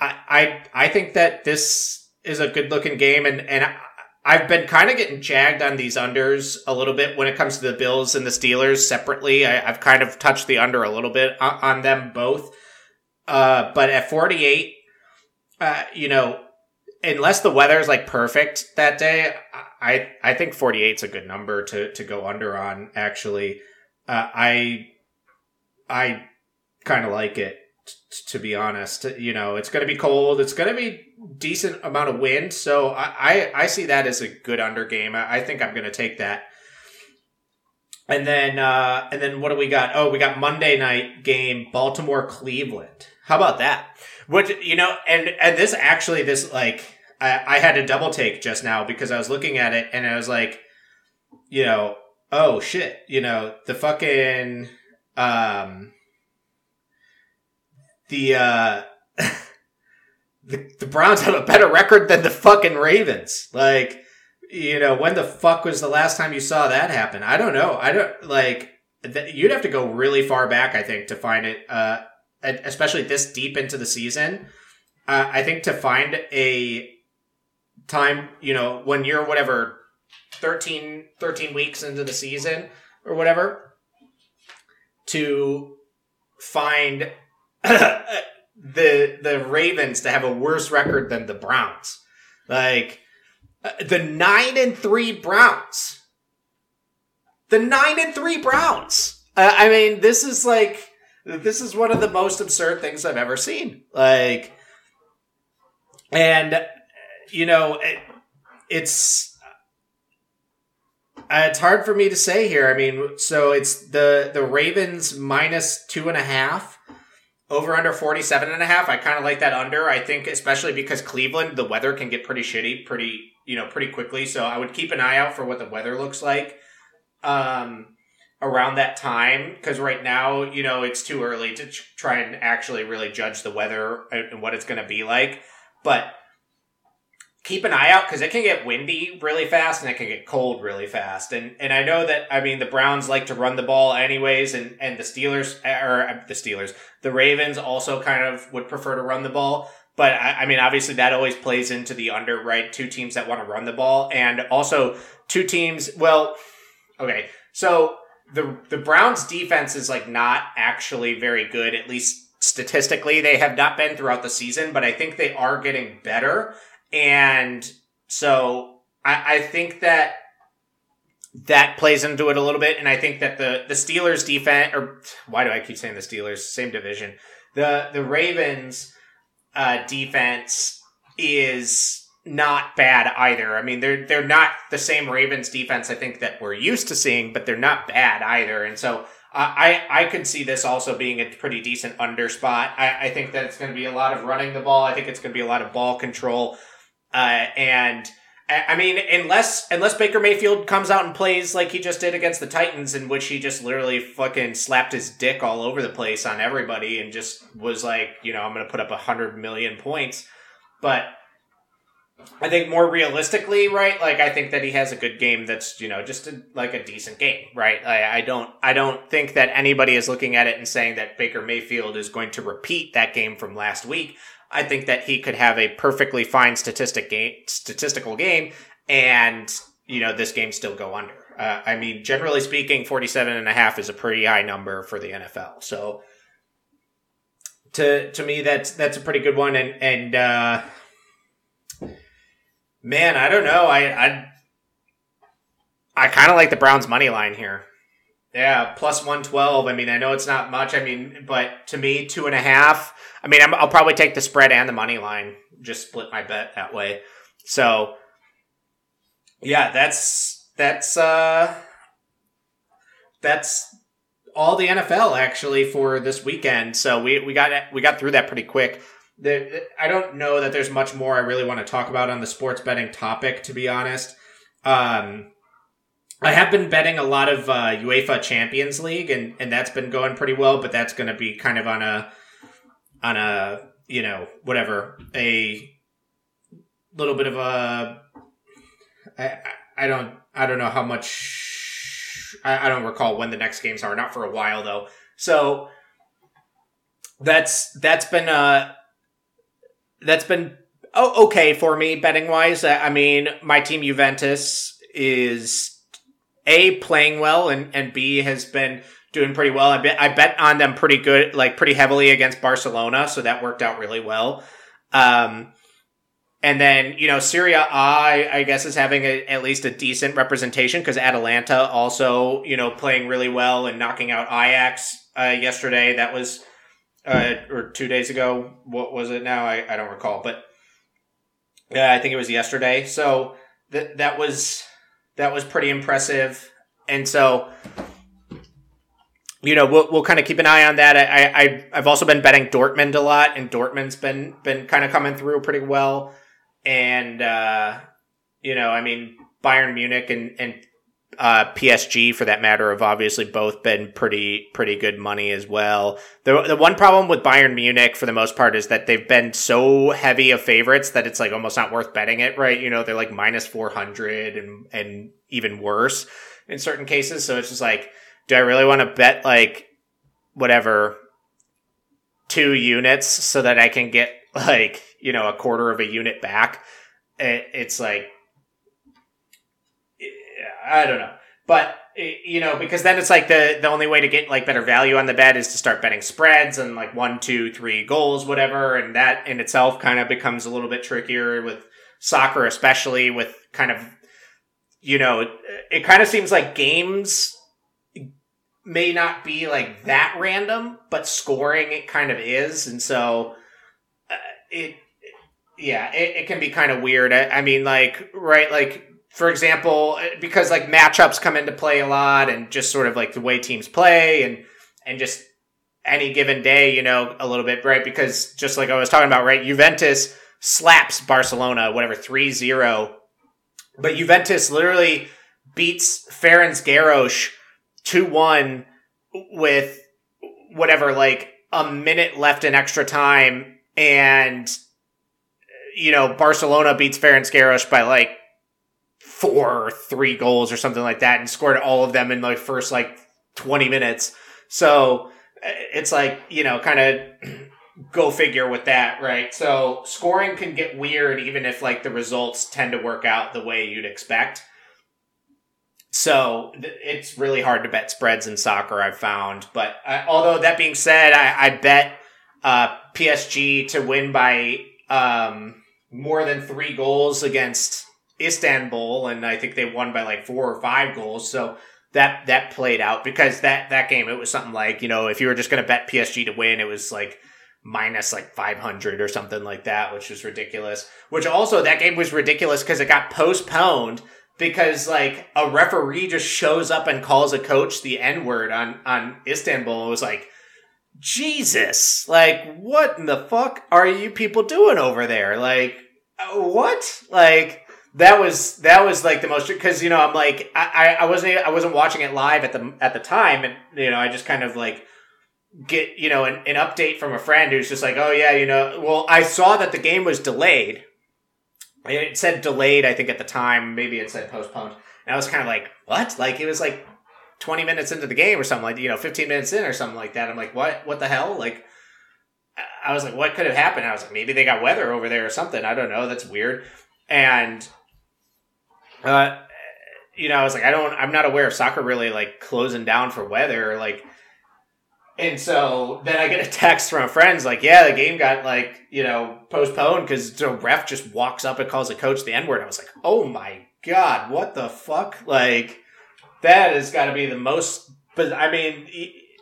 I I I think that this is a good looking game, and and I've been kind of getting jagged on these unders a little bit when it comes to the Bills and the Steelers separately. I, have kind of touched the under a little bit on, on them both, uh, but at forty eight, uh, you know. Unless the weather is like perfect that day, I I think 48 is a good number to to go under on. Actually, uh, I I kind of like it to be honest. You know, it's going to be cold. It's going to be decent amount of wind. So I, I, I see that as a good under game. I, I think I'm going to take that. And then, uh, and then what do we got? Oh, we got Monday night game, Baltimore Cleveland. How about that? Which, you know, and, and this actually, this like, I, I had a double take just now because I was looking at it and I was like, you know, oh shit, you know, the fucking, um, the, uh, the, the Browns have a better record than the fucking Ravens. Like, you know, when the fuck was the last time you saw that happen? I don't know. I don't like. Th- you'd have to go really far back, I think, to find it. Uh, especially this deep into the season. Uh, I think to find a time, you know, when you're whatever 13, 13 weeks into the season or whatever, to find the the Ravens to have a worse record than the Browns. Like uh, the 9 and 3 Browns. The 9 and 3 Browns. Uh, I mean, this is like this is one of the most absurd things I've ever seen. Like and you know, it, it's uh, it's hard for me to say here. I mean, so it's the the Ravens minus two and a half over under 47 and a half. I kind of like that under. I think especially because Cleveland, the weather can get pretty shitty pretty, you know, pretty quickly. So I would keep an eye out for what the weather looks like um around that time because right now, you know, it's too early to try and actually really judge the weather and what it's going to be like. But keep an eye out because it can get windy really fast and it can get cold really fast. And and I know that I mean the Browns like to run the ball anyways, and and the Steelers or uh, the Steelers, the Ravens also kind of would prefer to run the ball. But I, I mean, obviously that always plays into the under, right? Two teams that want to run the ball, and also two teams. Well, okay, so the the Browns defense is like not actually very good, at least statistically. They have not been throughout the season, but I think they are getting better. And so I, I think that that plays into it a little bit. And I think that the, the Steelers defense, or why do I keep saying the Steelers? Same division. The, the Ravens, uh, defense is not bad either. I mean, they're, they're not the same Ravens defense I think that we're used to seeing, but they're not bad either. And so, uh, I I could see this also being a pretty decent under spot. I, I think that it's going to be a lot of running the ball. I think it's going to be a lot of ball control. Uh, and I mean, unless unless Baker Mayfield comes out and plays like he just did against the Titans, in which he just literally fucking slapped his dick all over the place on everybody and just was like, you know, I'm going to put up a hundred million points. But I think more realistically, right? Like I think that he has a good game. That's you know just a, like a decent game, right? I, I don't I don't think that anybody is looking at it and saying that Baker Mayfield is going to repeat that game from last week. I think that he could have a perfectly fine statistic game, statistical game, and you know this game still go under. Uh, I mean, generally speaking, 47 and a half is a pretty high number for the NFL. So to to me, that's that's a pretty good one. And and uh, man, I don't know. I I I kind of like the Browns money line here. Yeah, plus 112. I mean, I know it's not much. I mean, but to me, two and a half. I mean, i will probably take the spread and the money line. Just split my bet that way. So, yeah, that's, that's, uh, that's all the NFL actually for this weekend. So we, we got, we got through that pretty quick. The, I don't know that there's much more I really want to talk about on the sports betting topic, to be honest. Um, I have been betting a lot of uh, UEFA Champions League, and, and that's been going pretty well. But that's going to be kind of on a on a you know whatever a little bit of a I, I don't I don't know how much I, I don't recall when the next games are. Not for a while though. So that's that's been uh that's been oh, okay for me betting wise. I mean, my team Juventus is a playing well and and B has been doing pretty well. I bet I bet on them pretty good, like pretty heavily against Barcelona, so that worked out really well. Um, and then you know Serie A, I I guess, is having a, at least a decent representation because Atalanta also you know playing really well and knocking out Ajax uh, yesterday. That was uh, or two days ago. What was it now? I, I don't recall, but yeah, I think it was yesterday. So that that was that was pretty impressive, and so you know we'll, we'll kind of keep an eye on that. I, I I've also been betting Dortmund a lot, and Dortmund's been been kind of coming through pretty well, and uh, you know I mean Bayern Munich and and uh, PSG, for that matter, have obviously both been pretty pretty good money as well. The the one problem with Bayern Munich, for the most part, is that they've been so heavy of favorites that it's like almost not worth betting it. Right? You know, they're like minus four hundred and and even worse in certain cases. So it's just like, do I really want to bet like whatever two units so that I can get like you know a quarter of a unit back? It, it's like I don't know. But you know, because then it's like the the only way to get like better value on the bet is to start betting spreads and like one, two, three goals, whatever, and that in itself kind of becomes a little bit trickier with soccer, especially with kind of you know, it kind of seems like games may not be like that random, but scoring it kind of is, and so uh, it yeah, it, it can be kind of weird. I, I mean, like right, like for example, because like matchups come into play a lot and just sort of like the way teams play and and just any given day, you know, a little bit, right? Because just like I was talking about, right, Juventus slaps Barcelona, whatever, 3-0. But Juventus literally beats Ferencvaros 2-1 with whatever, like a minute left in extra time and you know, Barcelona beats Ferencvaros by like four or three goals or something like that and scored all of them in the first like 20 minutes. So it's like, you know, kind of go figure with that, right? So scoring can get weird even if like the results tend to work out the way you'd expect. So it's really hard to bet spreads in soccer, I've found. But uh, although that being said, I, I bet uh, PSG to win by um, more than three goals against Istanbul, and I think they won by like four or five goals. So that that played out because that that game it was something like you know if you were just going to bet PSG to win, it was like minus like 500 or something like that, which was ridiculous. Which also that game was ridiculous because it got postponed because like a referee just shows up and calls a coach the N word on on Istanbul. Was like. Jesus, like, what in the fuck are you people doing over there? Like, uh, what? Like, that was that was like the most because you know I'm like I, I wasn't I wasn't watching it live at the at the time and you know I just kind of like get you know an, an update from a friend who's just like oh yeah you know well I saw that the game was delayed it said delayed I think at the time. Maybe it said postponed. And I was kind of like what? Like it was like 20 minutes into the game or something like you know 15 minutes in or something like that. I'm like what? What the hell? Like I was like what could have happened? I was like maybe they got weather over there or something. I don't know. That's weird. And uh, you know, I was like, I don't, I'm not aware of soccer really like closing down for weather, like. And so then I get a text from a friends like, yeah, the game got like, you know, postponed because the ref just walks up and calls the coach the N word. I was like, oh my God, what the fuck? Like, that has got to be the most, but I mean,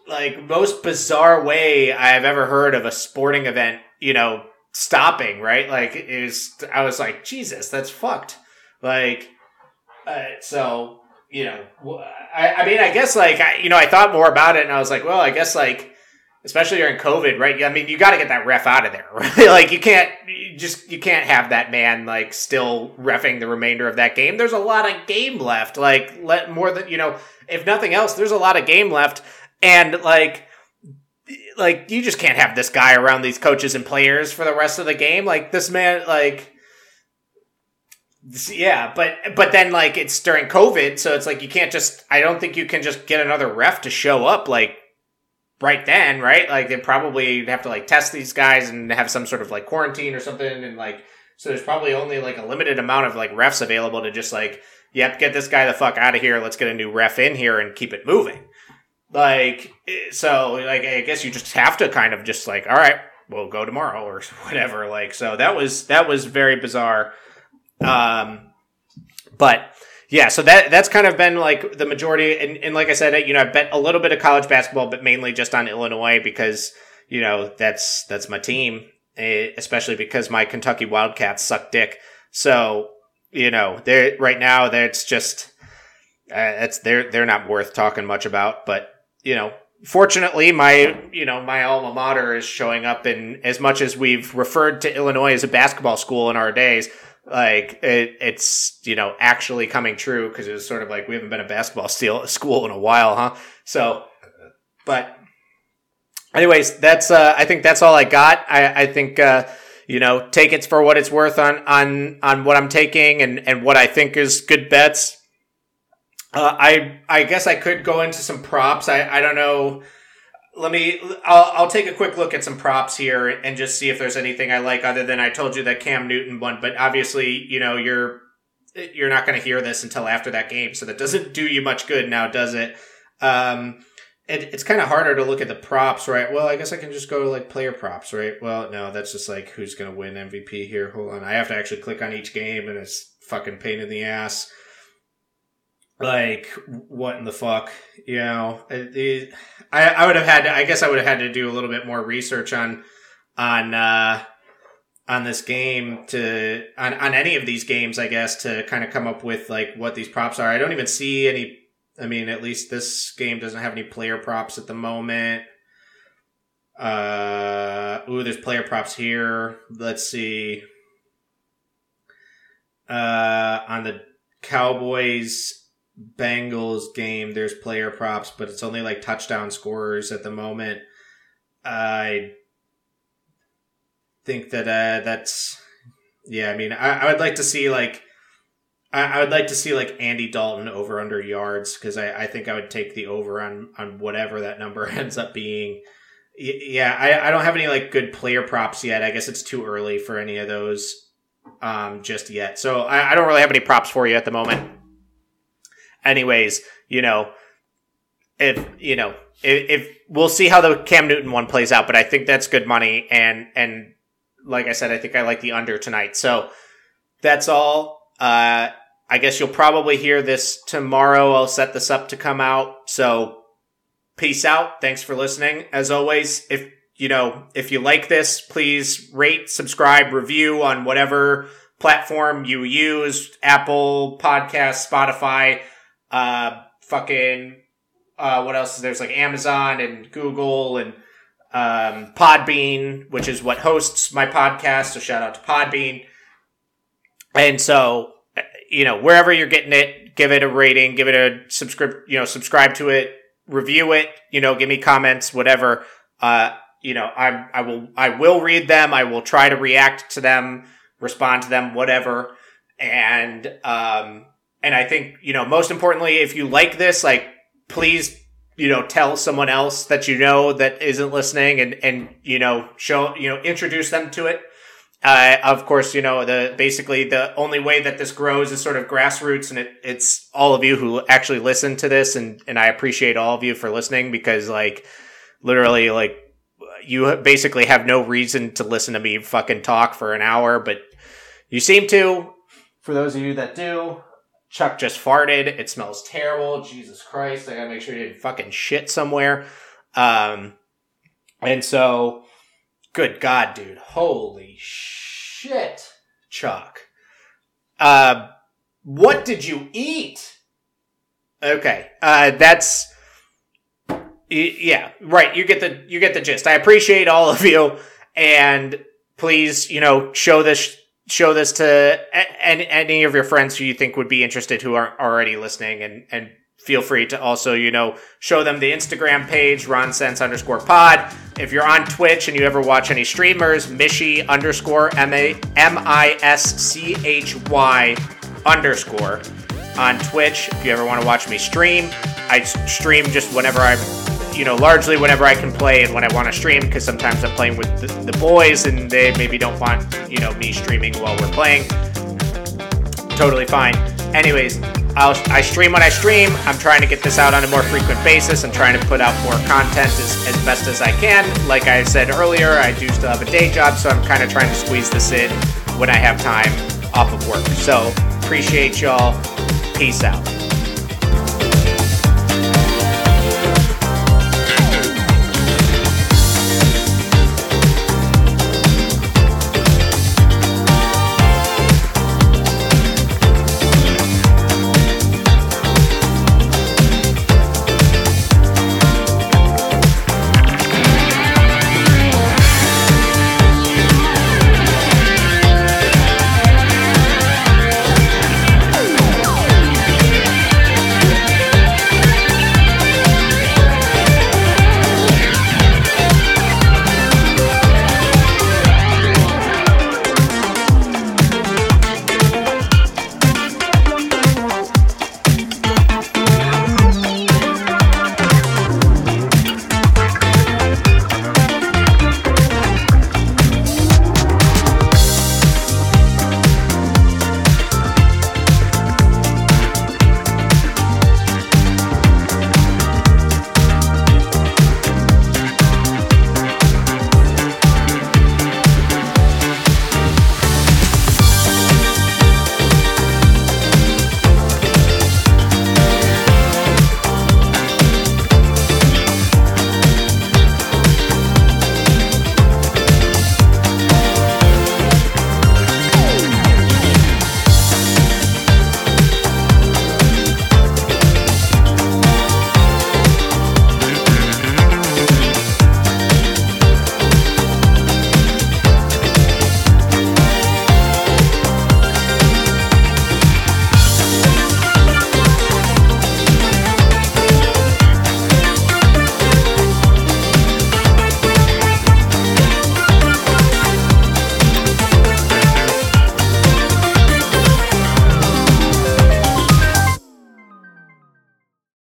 like, most bizarre way I've ever heard of a sporting event, you know, stopping, right? Like, is, I was like, Jesus, that's fucked. Like, uh, so you know, I, I mean, I guess like I, you know, I thought more about it, and I was like, well, I guess like especially during COVID, right? I mean, you got to get that ref out of there, right? like you can't you just you can't have that man like still refing the remainder of that game. There's a lot of game left. Like let more than you know, if nothing else, there's a lot of game left, and like like you just can't have this guy around these coaches and players for the rest of the game. Like this man, like yeah, but but then like it's during COVID, so it's like you can't just. I don't think you can just get another ref to show up like right then, right? Like they probably have to like test these guys and have some sort of like quarantine or something, and like so there's probably only like a limited amount of like refs available to just like, yep, get this guy the fuck out of here. Let's get a new ref in here and keep it moving. Like eh, so, like I guess you just have to kind of just like, all right, we'll go tomorrow or whatever. Like so that was that was very bizarre. Um, but yeah, so that that's kind of been like the majority, and, and like I said, you know, I bet a little bit of college basketball, but mainly just on Illinois because you know, that's that's my team, eh, especially because my Kentucky Wildcats suck dick. So, you know, they're right now. That's just uh, it's they're they're not worth talking much about. But you know, fortunately, my you know my alma mater is showing up in as much as we've referred to Illinois as a basketball school in our days. Like it, it's you know actually coming true because it was sort of like we haven't been a basketball steal, school in a while, huh? So, but anyways, that's uh, I think that's all I got. I, I think uh, you know take it for what it's worth on on on what I'm taking and and what I think is good bets. Uh, I I guess I could go into some props. I I don't know. Let me. I'll I'll take a quick look at some props here and just see if there's anything I like other than I told you that Cam Newton won. But obviously, you know you're you're not going to hear this until after that game, so that doesn't do you much good now, does it? Um, it, it's kind of harder to look at the props, right? Well, I guess I can just go to like player props, right? Well, no, that's just like who's going to win MVP here. Hold on. I have to actually click on each game and it's fucking pain in the ass. Like, what in the fuck? You know, it, it, I, I would have had to, I guess I would have had to do a little bit more research on, on, uh, on this game to on, on any of these games i guess to kind of come up with like what these props are i don't even see any I mean, at least this game doesn't have any player props at the moment. Uh, ooh, there's player props here. Let's see. Uh, on the Cowboys Bengals game, there's player props, but it's only like touchdown scorers at the moment. I think that uh, that's yeah. I mean, I, I would like to see like I, I would like to see like Andy Dalton over under yards because I, I think I would take the over on on whatever that number ends up being. Yeah, I, I don't have any like good player props yet. I guess it's too early for any of those um, just yet. So I, I don't really have any props for you at the moment. Anyways, you know, if you know, if, if we'll see how the Cam Newton one plays out, but I think that's good money, and and like I said, I think I like the under tonight. So that's all. Uh, I guess you'll probably hear this tomorrow. I'll set this up to come out. So peace out. Thanks for listening. As always, if you know, if you like this, please rate, subscribe, review on whatever platform you use, Apple Podcast, Spotify, uh, fucking, uh, what else? Is there's like Amazon and Google and, um, Podbean, which is what hosts my podcast. So shout out to Podbean. And so you know, wherever you're getting it, give it a rating, give it a subscribe, you know, subscribe to it, review it, you know, give me comments, whatever. Uh, you know, I, I will, I will read them. I will try to react to them, respond to them, whatever. And, um, and I think, you know, most importantly, if you like this, like, please, you know, tell someone else that you know that isn't listening and, and, you know, show, you know, introduce them to it uh, of course, you know, the basically the only way that this grows is sort of grassroots, and it, it's all of you who actually listen to this, and and I appreciate all of you for listening because like literally like you basically have no reason to listen to me fucking talk for an hour, but you seem to. For those of you that do, Chuck just farted. It smells terrible. Jesus Christ! I gotta make sure you didn't fucking shit somewhere. Um, and so Good God, dude. Holy shit, Chuck. Uh, what did you eat? Okay, uh, that's yeah, right. You get the you get the gist. I appreciate all of you, and please, you know, show this show this to any, any of your friends who you think would be interested who aren't already listening, and and feel free to also, you know, show them the Instagram page, Ron Sense underscore pod. If you're on Twitch and you ever watch any streamers, Mishy underscore M A M I S C H Y underscore on Twitch. If you ever want to watch me stream, I stream just whenever I'm, you know, largely whenever I can play and when I want to stream because sometimes I'm playing with the, the boys and they maybe don't want, you know, me streaming while we're playing. Totally fine. Anyways, I'll, I stream when I stream. I'm trying to get this out on a more frequent basis. I'm trying to put out more content as, as best as I can. Like I said earlier, I do still have a day job, so I'm kind of trying to squeeze this in when I have time off of work. So appreciate y'all. Peace out.